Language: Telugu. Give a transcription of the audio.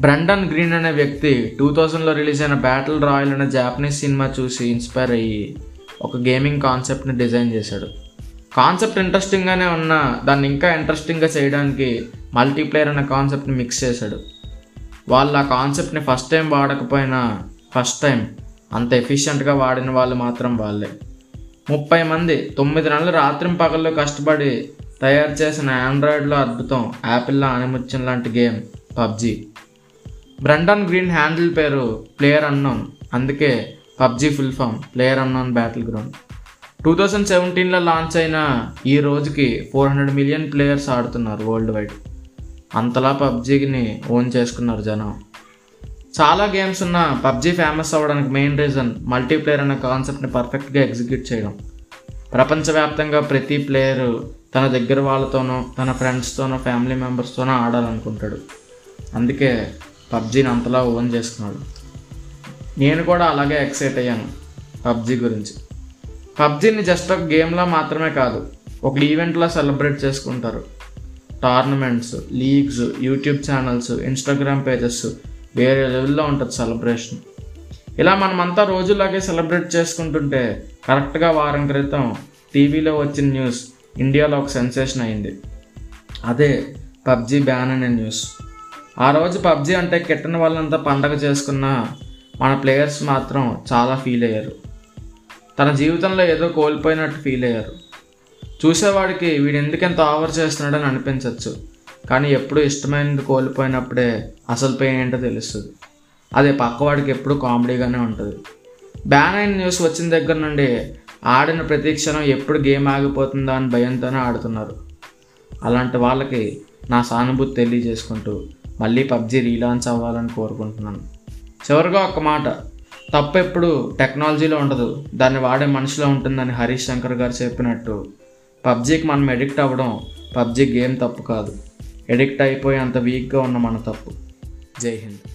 బ్రెండన్ గ్రీన్ అనే వ్యక్తి టూ థౌజండ్లో రిలీజ్ అయిన బ్యాటిల్ రాయల్ అనే జాపనీస్ సినిమా చూసి ఇన్స్పైర్ అయ్యి ఒక గేమింగ్ కాన్సెప్ట్ని డిజైన్ చేశాడు. కాన్సెప్ట్ ఇంట్రెస్టింగ్గానే ఉన్నా దాన్ని ఇంకా ఇంట్రెస్టింగ్గా చేయడానికి మల్టీప్లేయర్ అనే కాన్సెప్ట్ని మిక్స్ చేశాడు. వాళ్ళు ఆ కాన్సెప్ట్ని ఫస్ట్ టైం వాడకపోయినా ఫస్ట్ టైం అంత ఎఫిషియెంట్గా వాడిన వాళ్ళు మాత్రం వాళ్ళే. ముప్పై మంది తొమ్మిది నెలలు రాత్రి పగల్లో కష్టపడి తయారు చేసిన ఆండ్రాయిడ్లో అద్భుతం యాపిల్లో ఆనిముత్యం లాంటి game PUBG. Brendan Greene handle పేరు ప్లేయర్ అన్నోన్ అందుకే PUBG full form player unknown battle ground two thousand సెవెంటీన్లో లాంచ్ అయిన ఈ రోజుకి ఫోర్ హండ్రెడ్ మిలియన్ ప్లేయర్స్ ఆడుతున్నారు వరల్డ్ వైడ్. అంతలా పబ్జీని ఓన్ చేసుకున్నారు జనం. చాలా గేమ్స్ ఉన్న పబ్జీ ఫేమస్ అవ్వడానికి మెయిన్ రీజన్ మల్టీప్లేయర్ అనే కాన్సెప్ట్ని పర్ఫెక్ట్గా ఎగ్జిక్యూట్ చేయడం. ప్రపంచవ్యాప్తంగా ప్రతి ప్లేయరు తన దగ్గర వాళ్ళతోనో తన ఫ్రెండ్స్తోనో ఫ్యామిలీ మెంబర్స్తోనో ఆడాలనుకుంటాడు. అందుకే పబ్జీని అంతలా ఓన్ చేసుకున్నాడు నేను కూడా అలాగే ఎక్సైట్ అయ్యాను పబ్జీ గురించి. పబ్జీని జస్ట్ ఒక గేమ్లా మాత్రమే కాదు ఒక ఈవెంట్లా సెలబ్రేట్ చేసుకుంటారు. Tournaments leagues YouTube channels Instagram pages వేరే లెవెల్లో ఉంటుంది సెలబ్రేషన్ ఇలా మనమంతా రోజులాగే సెలబ్రేట్ చేసుకుంటుంటే కరెక్ట్గా వారం క్రితం టీవీలో వచ్చిన న్యూస్ ఇండియాలో ఒక సెన్సేషన్ అయింది. అదే పబ్జీ బ్యాన్ అనే న్యూస్ ఆ రోజు పబ్జి అంటే కిట్టని వాళ్ళంతా పండగ చేసుకున్న మన ప్లేయర్స్ మాత్రం చాలా ఫీల్ అయ్యారు. తన జీవితంలో ఏదో కోల్పోయినట్టు ఫీల్ అయ్యారు. చూసేవాడికి వీడు ఎందుకు ఓవర్ చేస్తున్నాడని అనిపించవచ్చు కానీ ఎప్పుడు ఇష్టమైనది కోల్పోయినప్పుడే అసలు పెయిన్ ఏంటో తెలుస్తుంది. అదే పక్కవాడికి ఎప్పుడు కామెడీగానే ఉంటుంది. బ్యాన్ అయిన న్యూస్ వచ్చిన దగ్గర నుండి ఆడిన ప్రతి క్షణం ఎప్పుడు గేమ్ ఆగిపోతుందా అని భయంతోనే ఆడుతున్నారు. అలాంటి వాళ్ళకి నా సానుభూతి తెలియజేసుకుంటూ మళ్ళీ పబ్జీ రీలాంచ్ అవ్వాలని కోరుకుంటున్నాను. చివరిగా ఒక మాట. తప్పు ఎప్పుడు టెక్నాలజీలో ఉండదు. దాన్ని వాడే మనిషిలో ఉంటుందని హరీష్ శంకర్ గారు చెప్పినట్టు. పబ్జీకి మనం ఎడిక్ట్ అవ్వడం పబ్జీ గేమ్ తప్పు కాదు. ఎడిక్ట్ అయిపోయి అంత వీక్గా ఉన్న మన తప్పు. జై హింద్.